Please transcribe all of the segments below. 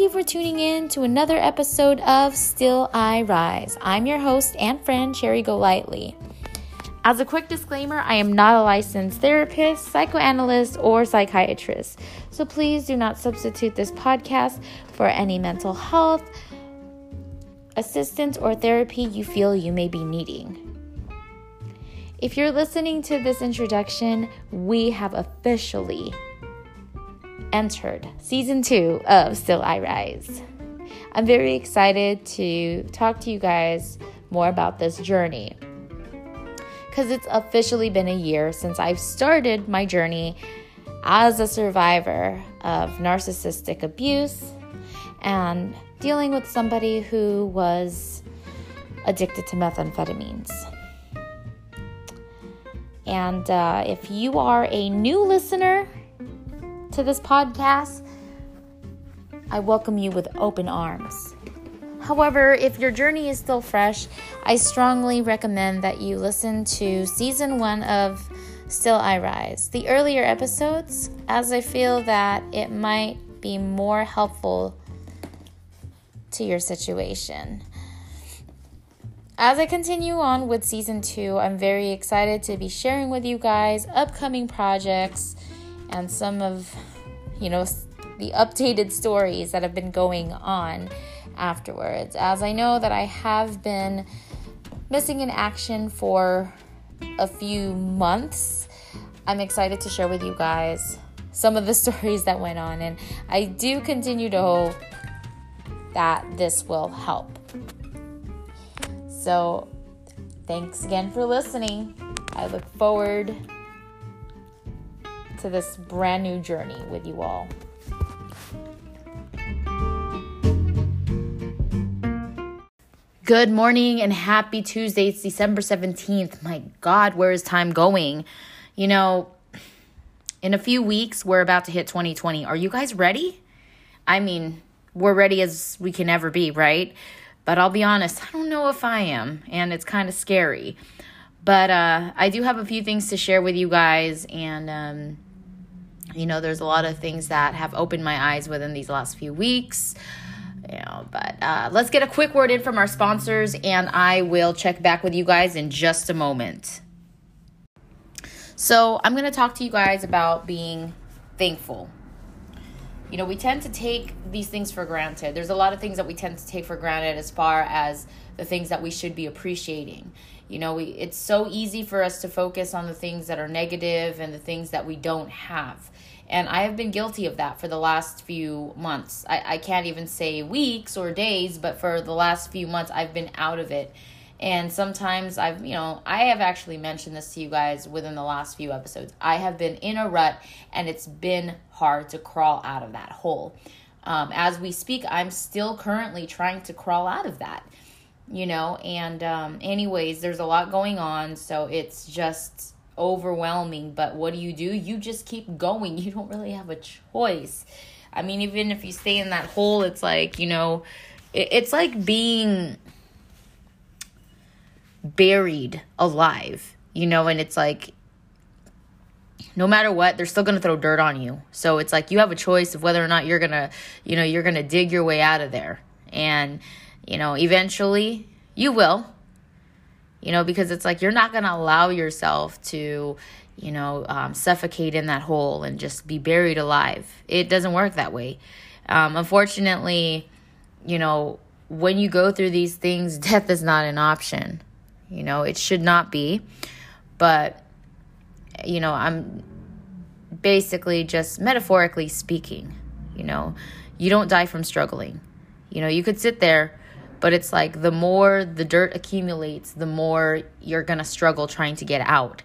you for tuning in to another episode of Still I Rise. I'm your host and friend, Cherry Golightly. As a quick disclaimer, I am not a licensed therapist, psychoanalyst, or psychiatrist, so please do not substitute this podcast for any mental health assistance or therapy you feel you may be needing. If you're listening to this introduction, we have officially entered season two of Still I Rise. I'm very excited to talk to you guys more about this journey because it's officially been a year since I've started my journey as a survivor of narcissistic abuse and dealing with somebody who was addicted to methamphetamines. And uh, if you are a new listener to this podcast, I welcome you with open arms. However, if your journey is still fresh, I strongly recommend that you listen to season one of Still I Rise, the earlier episodes, as I feel that it might be more helpful to your situation. As I continue on with season two, I'm very excited to be sharing with you guys upcoming projects and some of, you know, the updated stories that have been going on afterwards. As I know that I have been missing in action for a few months, I'm excited to share with you guys some of the stories that went on, and I do continue to hope that this will help. So, thanks again for listening. I look forward to this brand new journey with you all. Good morning and happy Tuesday. It's December 17th. My God, where is time going? You know, in a few weeks, we're about to hit 2020. Are you guys ready? I mean, we're ready as we can ever be, right? But I'll be honest, I don't know if I am, and it's kind of scary. But uh, I do have a few things to share with you guys, and um, you know, there's a lot of things that have opened my eyes within these last few weeks. You know, but uh, let's get a quick word in from our sponsors, and I will check back with you guys in just a moment. So, I'm going to talk to you guys about being thankful you know, we tend to take these things for granted. There's a lot of things that we tend to take for granted as far as the things that we should be appreciating. You know, we it's so easy for us to focus on the things that are negative and the things that we don't have. And I have been guilty of that for the last few months. I, I can't even say weeks or days, but for the last few months, I've been out of it. And sometimes I've, you know, I have actually mentioned this to you guys within the last few episodes. I have been in a rut and it's been hard to crawl out of that hole. Um, as we speak, I'm still currently trying to crawl out of that, you know, and, um, anyways, there's a lot going on. So it's just overwhelming. But what do you do? You just keep going. You don't really have a choice. I mean, even if you stay in that hole, it's like, you know, it, it's like being buried alive, you know, and it's like no matter what, they're still going to throw dirt on you. So it's like you have a choice of whether or not you're going to, you know, you're going to dig your way out of there. And, you know, eventually you will, you know, because it's like you're not going to allow yourself to, you know, um, suffocate in that hole and just be buried alive. It doesn't work that way. Um, unfortunately, you know, when you go through these things, death is not an option. You know, it should not be. But, you know, I'm basically just metaphorically speaking, you know, you don't die from struggling. You know, you could sit there, but it's like the more the dirt accumulates, the more you're going to struggle trying to get out.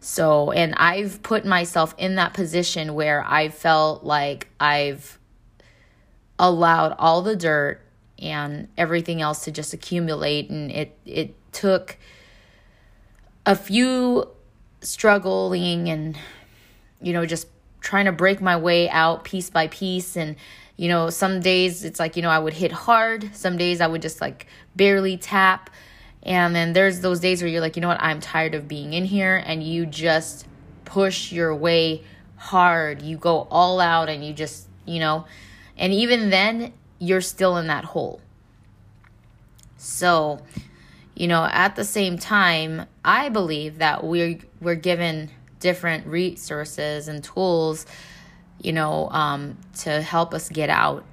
So, and I've put myself in that position where I felt like I've allowed all the dirt and everything else to just accumulate and it it took a few struggling and you know just trying to break my way out piece by piece and you know some days it's like you know I would hit hard. Some days I would just like barely tap. And then there's those days where you're like you know what? I'm tired of being in here. And you just push your way hard. You go all out and you just you know. And even then you're still in that hole. So, you know, at the same time, I believe that we're we're given different resources and tools, you know, um, to help us get out.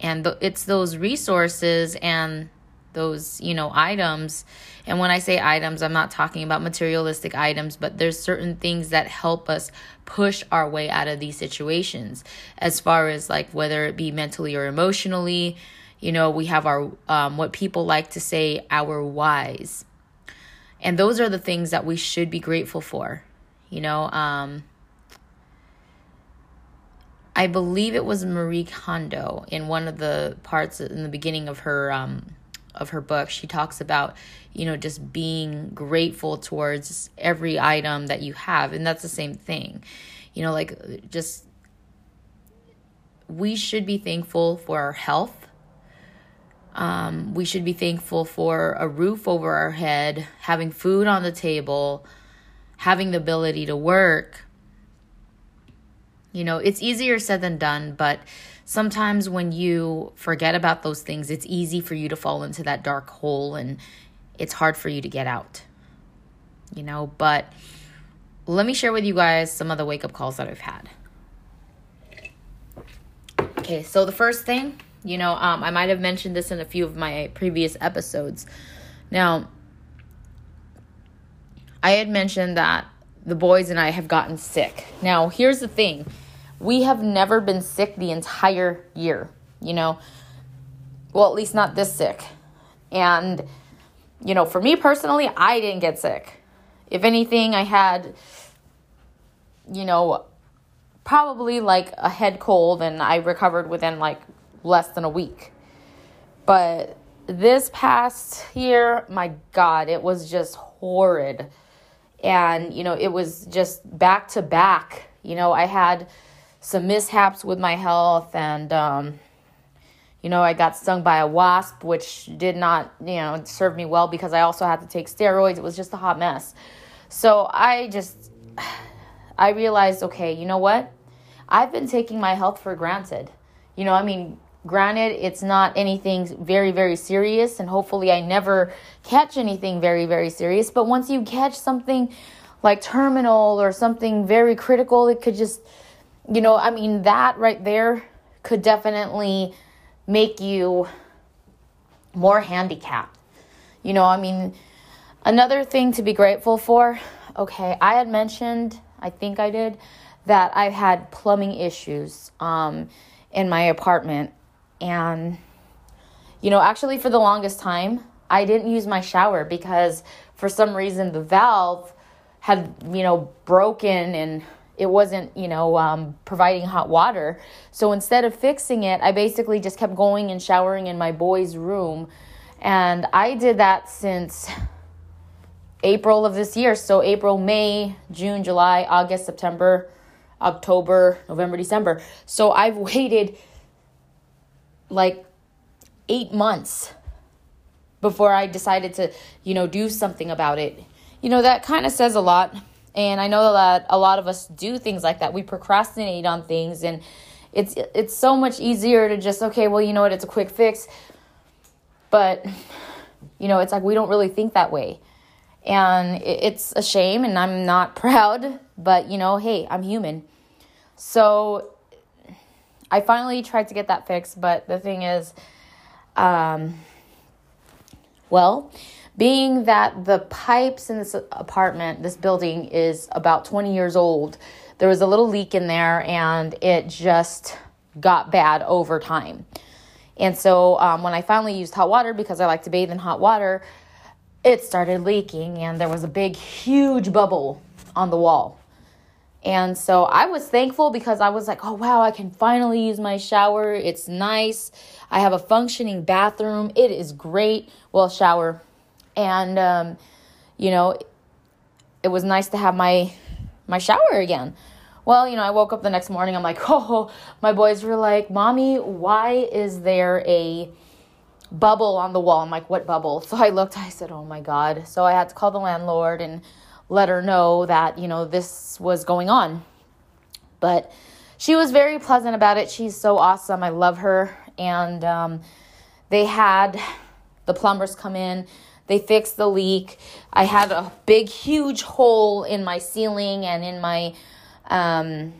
And th- it's those resources and those, you know, items. And when I say items, I'm not talking about materialistic items, but there's certain things that help us push our way out of these situations as far as like whether it be mentally or emotionally. You know, we have our, um, what people like to say, our whys. And those are the things that we should be grateful for. You know, um, I believe it was Marie Kondo in one of the parts in the beginning of her um, of her book. She talks about you know just being grateful towards every item that you have, and that's the same thing. You know, like just we should be thankful for our health. Um, we should be thankful for a roof over our head, having food on the table, having the ability to work you know, it's easier said than done, but sometimes when you forget about those things, it's easy for you to fall into that dark hole and it's hard for you to get out. You know, but let me share with you guys some of the wake up calls that I've had. Okay, so the first thing, you know, um, I might have mentioned this in a few of my previous episodes. Now, I had mentioned that the boys and I have gotten sick. Now, here's the thing we have never been sick the entire year, you know. Well, at least not this sick. And, you know, for me personally, I didn't get sick. If anything, I had, you know, probably like a head cold and I recovered within like less than a week. But this past year, my God, it was just horrid. And, you know, it was just back to back. You know, I had some mishaps with my health and um, you know i got stung by a wasp which did not you know serve me well because i also had to take steroids. It was just a hot mess. So i just i realized okay you know what? I've been taking my health for granted. You know i mean granted it's not anything very very serious and hopefully i never catch anything very very serious but once you catch something like terminal or something very critical it could just you know, I mean, that right there could definitely make you more handicapped. You know, I mean, another thing to be grateful for, okay, I had mentioned, I think I did, that I've had plumbing issues um, in my apartment. And, you know, actually, for the longest time, I didn't use my shower because for some reason the valve had, you know, broken and it wasn't, you know, um, providing hot water. So instead of fixing it, I basically just kept going and showering in my boy's room. And I did that since April of this year. So April, May, June, July, August, September, October, November, December. So I've waited like eight months before I decided to, you know, do something about it. You know, that kind of says a lot and I know that a lot of us do things like that. We procrastinate on things and it's it's so much easier to just okay, well, you know what, it's a quick fix. But you know, it's like we don't really think that way. And it's a shame and I'm not proud, but you know, hey, I'm human. So I finally tried to get that fixed, but the thing is um well, being that the pipes in this apartment, this building is about 20 years old, there was a little leak in there and it just got bad over time. And so um, when I finally used hot water, because I like to bathe in hot water, it started leaking and there was a big, huge bubble on the wall. And so I was thankful because I was like, oh, wow, I can finally use my shower. It's nice. I have a functioning bathroom. It is great. Well, shower, and um, you know, it was nice to have my my shower again. Well, you know, I woke up the next morning. I'm like, oh, my boys were like, "Mommy, why is there a bubble on the wall?" I'm like, "What bubble?" So I looked. I said, "Oh my god!" So I had to call the landlord and let her know that you know this was going on. But she was very pleasant about it. She's so awesome. I love her, and um, they had the plumbers come in. They fixed the leak. I had a big, huge hole in my ceiling and in my, um,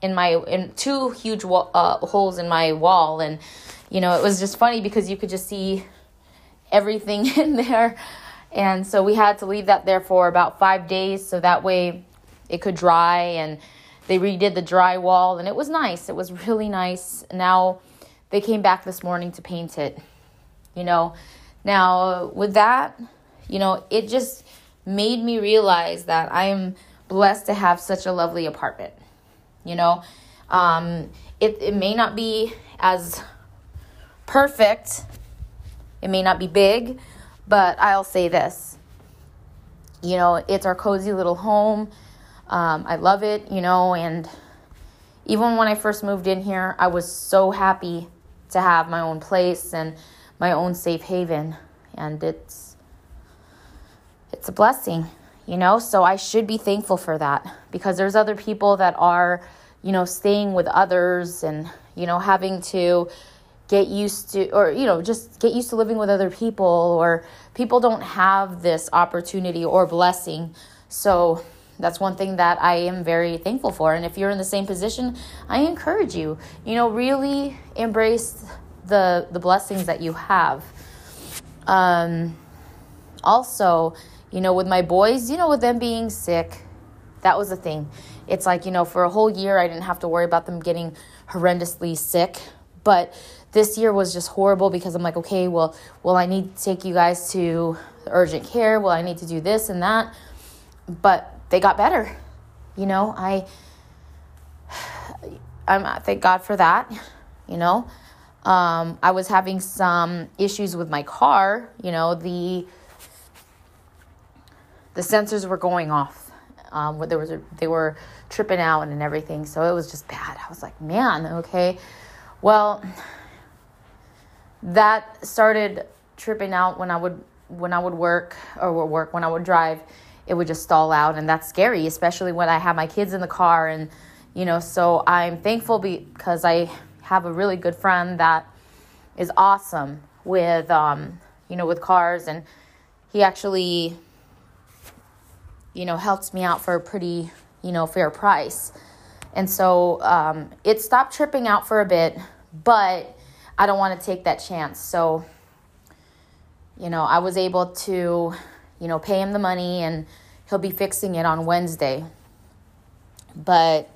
in my, in two huge uh, holes in my wall. And, you know, it was just funny because you could just see everything in there. And so we had to leave that there for about five days so that way it could dry. And they redid the drywall and it was nice. It was really nice. Now they came back this morning to paint it. You know, now with that, you know, it just made me realize that I am blessed to have such a lovely apartment. You know, um, it, it may not be as perfect, it may not be big, but I'll say this. You know, it's our cozy little home. Um, I love it, you know, and even when I first moved in here, I was so happy to have my own place and my own safe haven and it's it's a blessing you know so i should be thankful for that because there's other people that are you know staying with others and you know having to get used to or you know just get used to living with other people or people don't have this opportunity or blessing so that's one thing that I am very thankful for. And if you're in the same position, I encourage you, you know, really embrace the the blessings that you have. Um, also, you know, with my boys, you know, with them being sick, that was a thing. It's like, you know, for a whole year, I didn't have to worry about them getting horrendously sick. But this year was just horrible because I'm like, okay, well, well, I need to take you guys to urgent care. Well, I need to do this and that. But they got better. You know, I, I'm thank God for that. You know, um, I was having some issues with my car. You know, the the sensors were going off. Um, there was a, they were tripping out and everything, so it was just bad. I was like, man, okay. Well, that started tripping out when I would when I would work or work when I would drive. It would just stall out, and that's scary, especially when I have my kids in the car and you know. So I'm thankful because I have a really good friend that is awesome with um, you know with cars. And he actually you know helps me out for a pretty you know fair price. And so um, it stopped tripping out for a bit but i don't want to take that chance. So you know i was able to you know pay him the money and he'll be fixing it on wednesday. But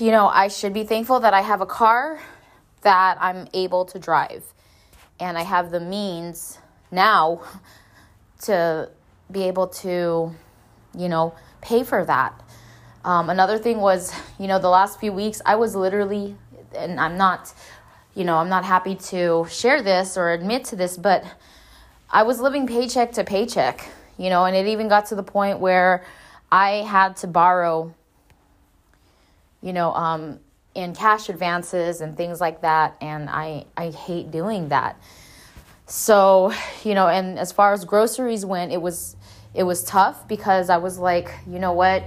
you know, I should be thankful that I have a car that I'm able to drive. And I have the means now to be able to, you know, pay for that. Um, another thing was, you know, the last few weeks, I was literally, and I'm not, you know, I'm not happy to share this or admit to this, but I was living paycheck to paycheck, you know, and it even got to the point where I had to borrow you know, um, in cash advances and things like that. And I, I hate doing that. So, you know, and as far as groceries went, it was, it was tough because I was like, you know what?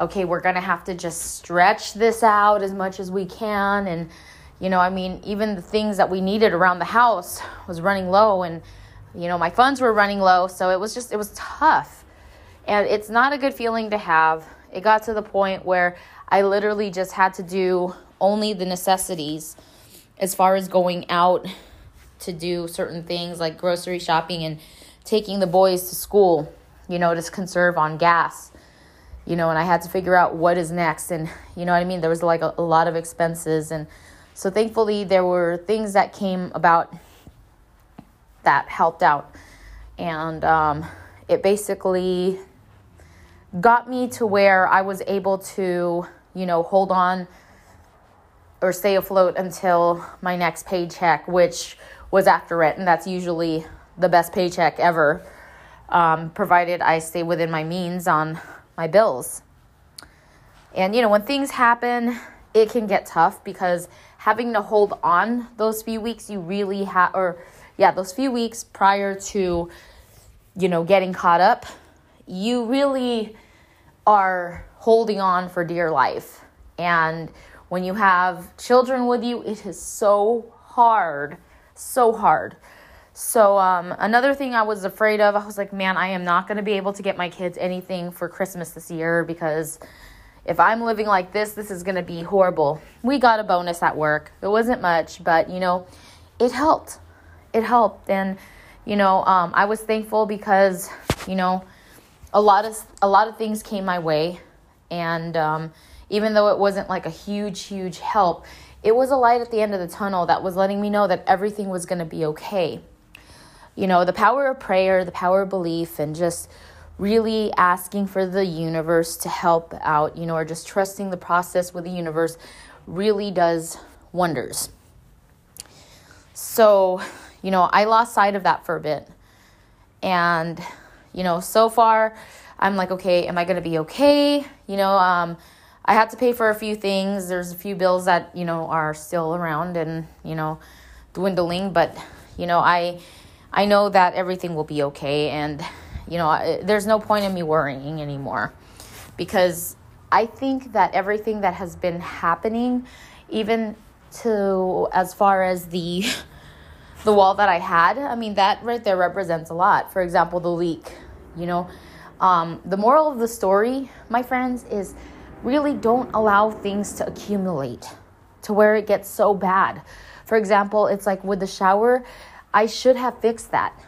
Okay, we're going to have to just stretch this out as much as we can. And, you know, I mean, even the things that we needed around the house was running low and, you know, my funds were running low. So it was just, it was tough. And it's not a good feeling to have it got to the point where I literally just had to do only the necessities as far as going out to do certain things like grocery shopping and taking the boys to school, you know, to conserve on gas. You know, and I had to figure out what is next. And, you know what I mean? There was like a, a lot of expenses. And so thankfully, there were things that came about that helped out. And um, it basically got me to where I was able to, you know, hold on or stay afloat until my next paycheck, which was after rent. And that's usually the best paycheck ever, um, provided I stay within my means on my bills. And, you know, when things happen, it can get tough because having to hold on those few weeks, you really have, or yeah, those few weeks prior to, you know, getting caught up, you really are holding on for dear life. And when you have children with you, it is so hard, so hard. So, um, another thing I was afraid of, I was like, man, I am not going to be able to get my kids anything for Christmas this year because if I'm living like this, this is going to be horrible. We got a bonus at work. It wasn't much, but you know, it helped. It helped. And, you know, um, I was thankful because, you know, a lot of a lot of things came my way and um, even though it wasn't like a huge huge help it was a light at the end of the tunnel that was letting me know that everything was going to be okay you know, the power of prayer, the power of belief, and just really asking for the universe to help out, you know, or just trusting the process with the universe really does wonders. So, you know, I lost sight of that for a bit. And, you know, so far, I'm like, okay, am I going to be okay? You know, um, I had to pay for a few things. There's a few bills that, you know, are still around and, you know, dwindling, but, you know, I I know that everything will be okay. And, you know, there's no point in me worrying anymore because I think that everything that has been happening, even to as far as the the wall that I had, I mean that right there represents a lot. For example, the leak, you know, um, the moral of the story, my friends, is really don't allow things to accumulate to where it gets so bad. For example, it's like with the shower, I should have fixed that.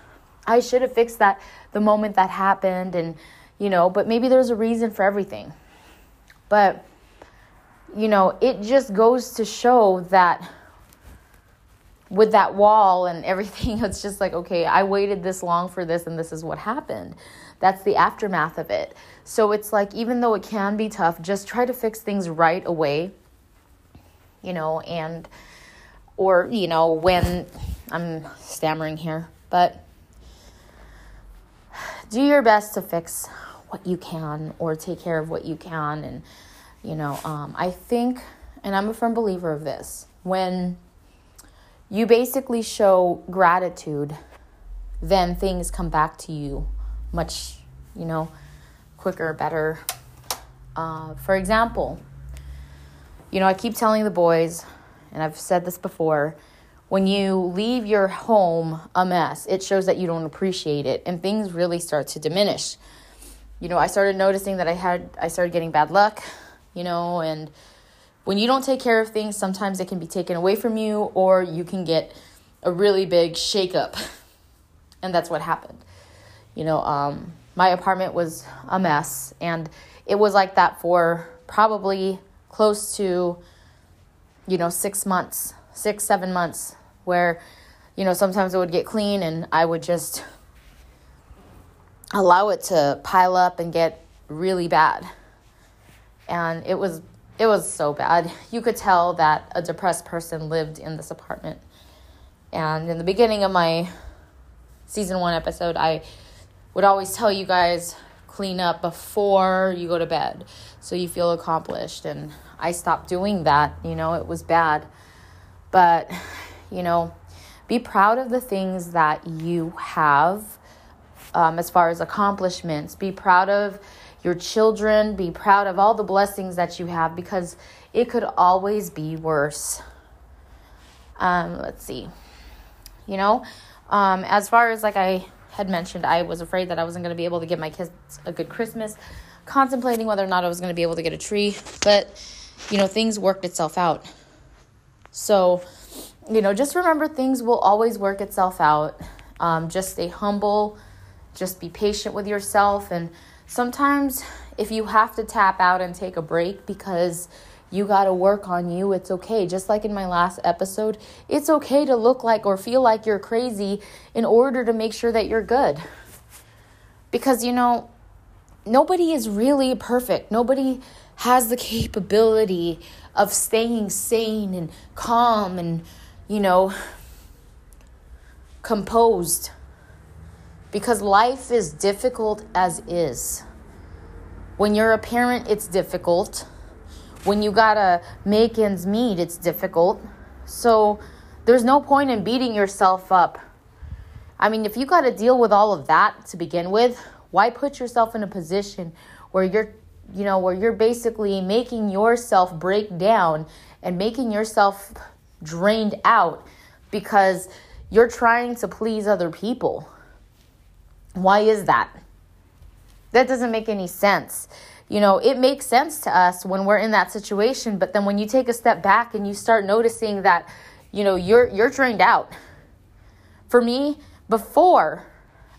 I should have fixed that the moment that happened and you know, but maybe there's a reason for everything. But you know, it just goes to show that with that wall and everything, it's just like, okay, I waited this long for this and this is what happened. That's the aftermath of it. So it's like, even though it can be tough, just try to fix things right away, you know, and, or, you know, when I'm stammering here, but do your best to fix what you can or take care of what you can. And, you know, um, I think, and I'm a firm believer of this, when you basically show gratitude, then things come back to you much, you know, quicker, better. Uh, for example, you know, I keep telling the boys, and I've said this before when you leave your home a mess, it shows that you don't appreciate it and things really start to diminish. You know, I started noticing that I had I started getting bad luck, you know, and when you don't take care of things, sometimes it can be taken away from you or you can get a really big shakeup. And that's what happened. You know, um, my apartment was a mess and it was like that for probably close to you know 6 months, 6 7 months where, you know, sometimes it would get clean and I would just allow it to pile up and get really bad. And it was it was so bad. You could tell that a depressed person lived in this apartment. And in the beginning of my season 1 episode, I would always tell you guys clean up before you go to bed so you feel accomplished and I stopped doing that, you know, it was bad. But you know, be proud of the things that you have um, as far as accomplishments. Be proud of your children. Be proud of all the blessings that you have because it could always be worse. Um, let's see. You know, um, as far as like I had mentioned, I was afraid that I wasn't going to be able to give my kids a good Christmas, contemplating whether or not I was going to be able to get a tree. But, you know, things worked itself out. So, you know, just remember things will always work itself out. Um, just stay humble, just be patient with yourself. And sometimes, if you have to tap out and take a break because you got to work on you, it's okay. Just like in my last episode, it's okay to look like or feel like you're crazy in order to make sure that you're good. Because, you know, nobody is really perfect. Nobody has the capability of staying sane and calm and you know, composed. Because life is difficult as is. When you're a parent, it's difficult. When you gotta make ends meet, it's difficult. So there's no point in beating yourself up. I mean, if you gotta deal with all of that to begin with, why put yourself in a position where you're you know, where you're basically making yourself break down and making yourself drained out because you're trying to please other people. Why is that? That doesn't make any sense. You know, it makes sense to us when we're in that situation, but then when you take a step back and you start noticing that, you know, you're you're drained out. For me, before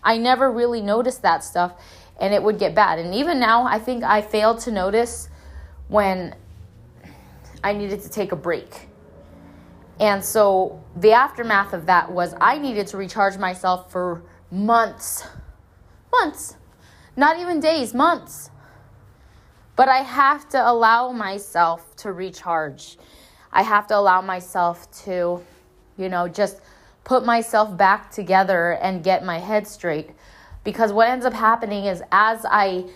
I never really noticed that stuff and it would get bad. And even now, I think I failed to notice when I needed to take a break. And so the aftermath of that was I needed to recharge myself for months. Months. Not even days, months. But I have to allow myself to recharge. I have to allow myself to, you know, just put myself back together and get my head straight. Because what ends up happening is as I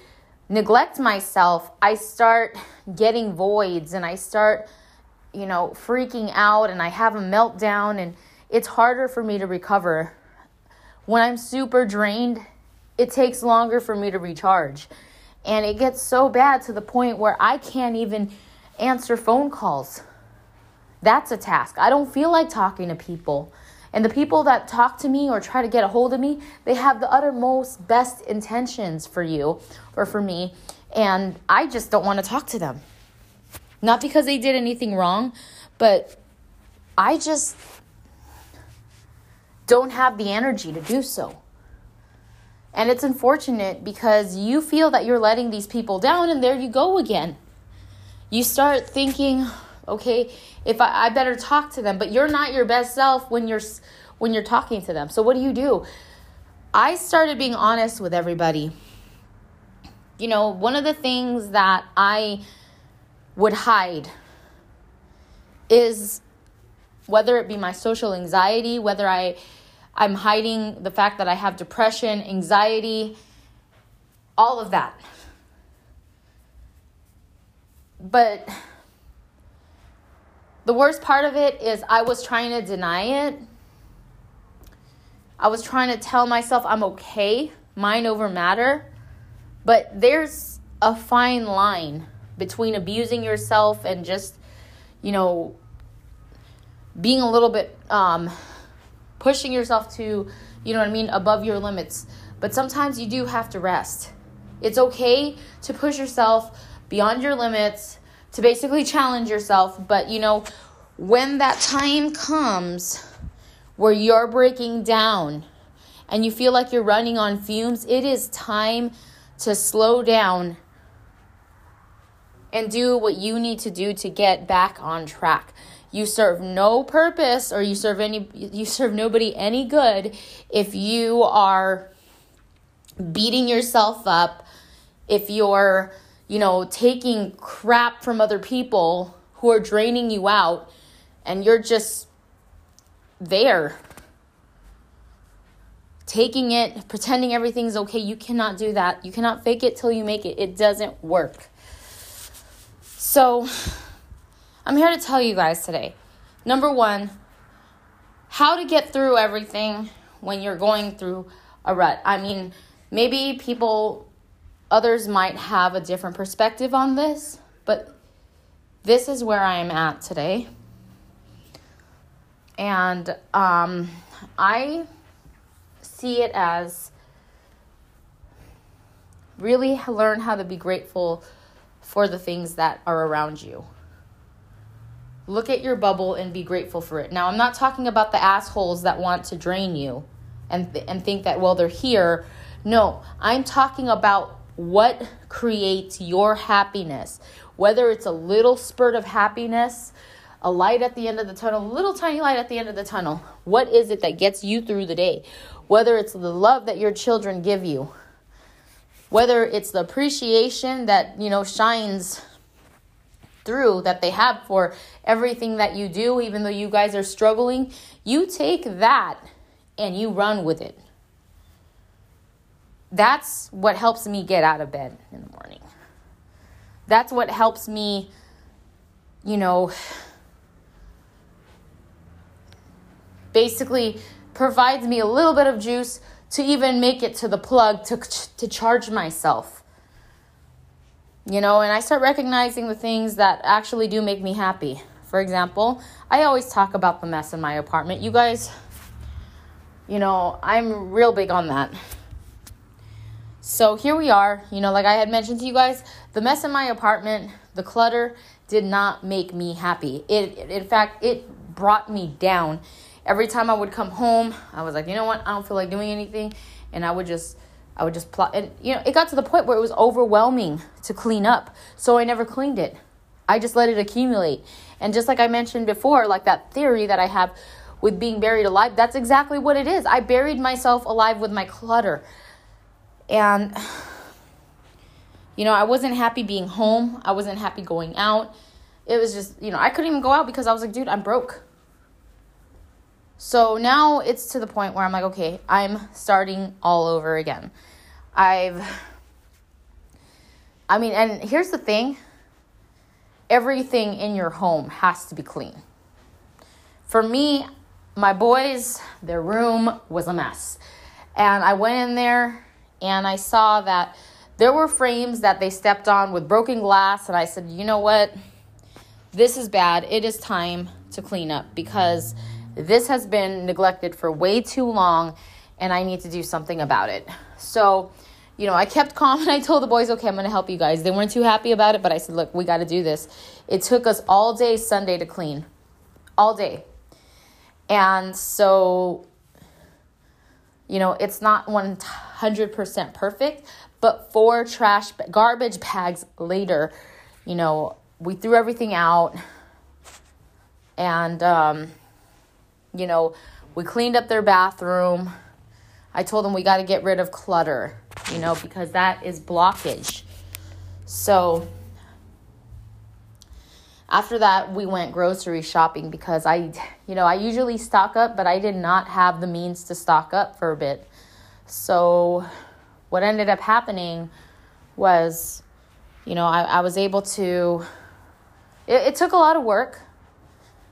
neglect myself, I start getting voids and I start, you know, freaking out and I have a meltdown and it's harder for me to recover. When I'm super drained, it takes longer for me to recharge. And it gets so bad to the point where I can't even answer phone calls. That's a task. I don't feel like talking to people. And the people that talk to me or try to get a hold of me, they have the uttermost best intentions for you or for me. And I just don't want to talk to them. Not because they did anything wrong, but I just don't have the energy to do so. And it's unfortunate because you feel that you're letting these people down, and there you go again. You start thinking, okay if I, I better talk to them but you're not your best self when you're when you're talking to them. So what do you do? I started being honest with everybody. You know one of the things that i would hide is whether it be my social anxiety whether i i'm hiding the fact that i have depression anxiety all of that but the worst part of it is I was trying to deny it. I was trying to tell myself I'm okay, mind over matter. But there's a fine line between abusing yourself and just, you know, being a little bit um, pushing yourself to, you know what I mean, above your limits. But sometimes you do have to rest. It's okay to push yourself beyond your limits to basically challenge yourself. But you know, when that time comes where you're breaking down and you feel like you're running on fumes, it is time to slow down and do what you need to do to get back on track. You serve no purpose or you serve any you serve nobody any good if you are beating yourself up, if you're you know, taking crap from other people who are draining you out and you're just there taking it, pretending everything's okay. You cannot do that. You cannot fake it till you make it. It doesn't work. So, I'm here to tell you guys today. Number one, how to get through everything when you're going through a rut. I mean, maybe people Others might have a different perspective on this, but this is where I am at today. And um, I see it as really learn how to be grateful for the things that are around you. Look at your bubble and be grateful for it. Now, I'm not talking about the assholes that want to drain you and, and think that, well, they're here. No, I'm talking about what creates your happiness. Whether it's a little spurt of happiness, a light at the end of the tunnel, a little tiny light at the end of the tunnel. What is it that gets you through the day? Whether it's the love that your children give you, whether it's the appreciation that, you know, shines through that they have for everything that you do, even though you guys are struggling, you take that and you run with it that's what helps me get out of bed in the morning. That's what helps me, you know, basically provides me a little bit of juice to even make it to the plug to, to charge myself. You know, and I start recognizing the things that actually do make me happy. For example, I always talk about the mess in my apartment. You guys, you know, I'm real big on that. So here we are, you know, like I had mentioned to you guys, the mess in my apartment, the clutter did not make me happy. It, in fact, it brought me down. Every time I would come home, I was like, you know what? I don't feel like doing anything, and I would just I would just plot and you know, it got to the point where it was overwhelming to clean up. So I never cleaned it. I just let it accumulate. And just like I mentioned before, like that theory that I have with being buried alive, that's exactly what it is. I buried myself alive with my clutter. And you know, I wasn't happy being home. I wasn't happy going out. It was just, you know, I couldn't even go out because I was like, dude, I'm broke. So now it's to the point where I'm like, okay, I'm starting all over again. I've, I mean, and here's the thing everything in your home has to be clean. For me, my boys, their room was a mess. And I went in there and I saw that there were frames that they stepped on with broken glass. And I said, you know what? This is bad. It is time to clean up because this has been neglected for way too long and I need to do something about it. So, you know, I kept calm and I told the boys, okay, I'm going to help you guys. They weren't too happy about it, but I said, look, we got to do this. It took us all day Sunday to clean, all day. And so, you know, it's not 100% perfect, but four trash, garbage bags later, you know, we threw everything out and, um, you know, we cleaned up their bathroom. I told them we got to get rid of clutter you know, because that is blockage. So after that, we went grocery shopping because I, you know, I usually stock up, but I did not have the means to stock up for a bit. So what ended up happening was, you know, I, I was able to, it, it took a lot of work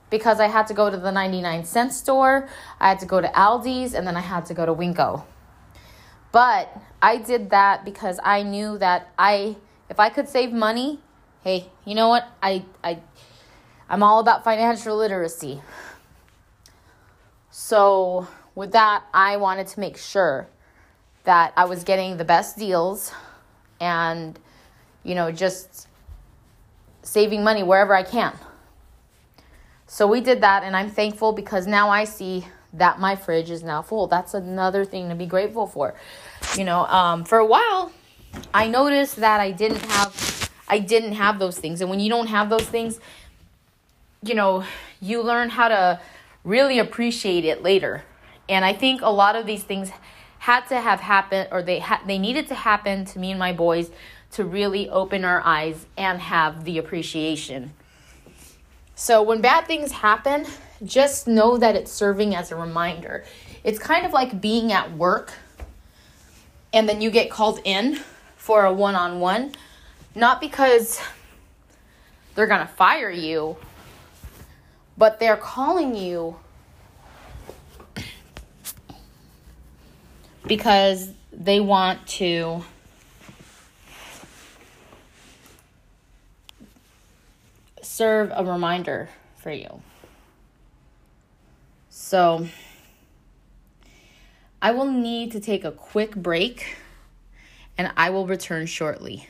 because I had to go to the 99 cent store, I had to go to Aldi's, and then I had to go to Winco. But I did that because I knew that I if I could save money, hey, you know what? I I I'm all about financial literacy. So, with that, I wanted to make sure that I was getting the best deals and you know, just saving money wherever I can. So we did that and I'm thankful because now I see that my fridge is now full. That's another thing to be grateful for. You know, um, for a while, I noticed that I didn't have I didn't have those things. And when you don't have those things, you know, you learn how to really appreciate it later. And I think a lot of these things had to have happened or they had they needed to happen to me and my boys to really open our eyes and have the appreciation. So when bad things happen, just know that it's serving as a reminder. It's kind of like being at work and then you get called in for a one on one, not because they're going to fire you, but they're calling you because they want to serve a reminder for you. So, I will need to take a quick break and I will return shortly.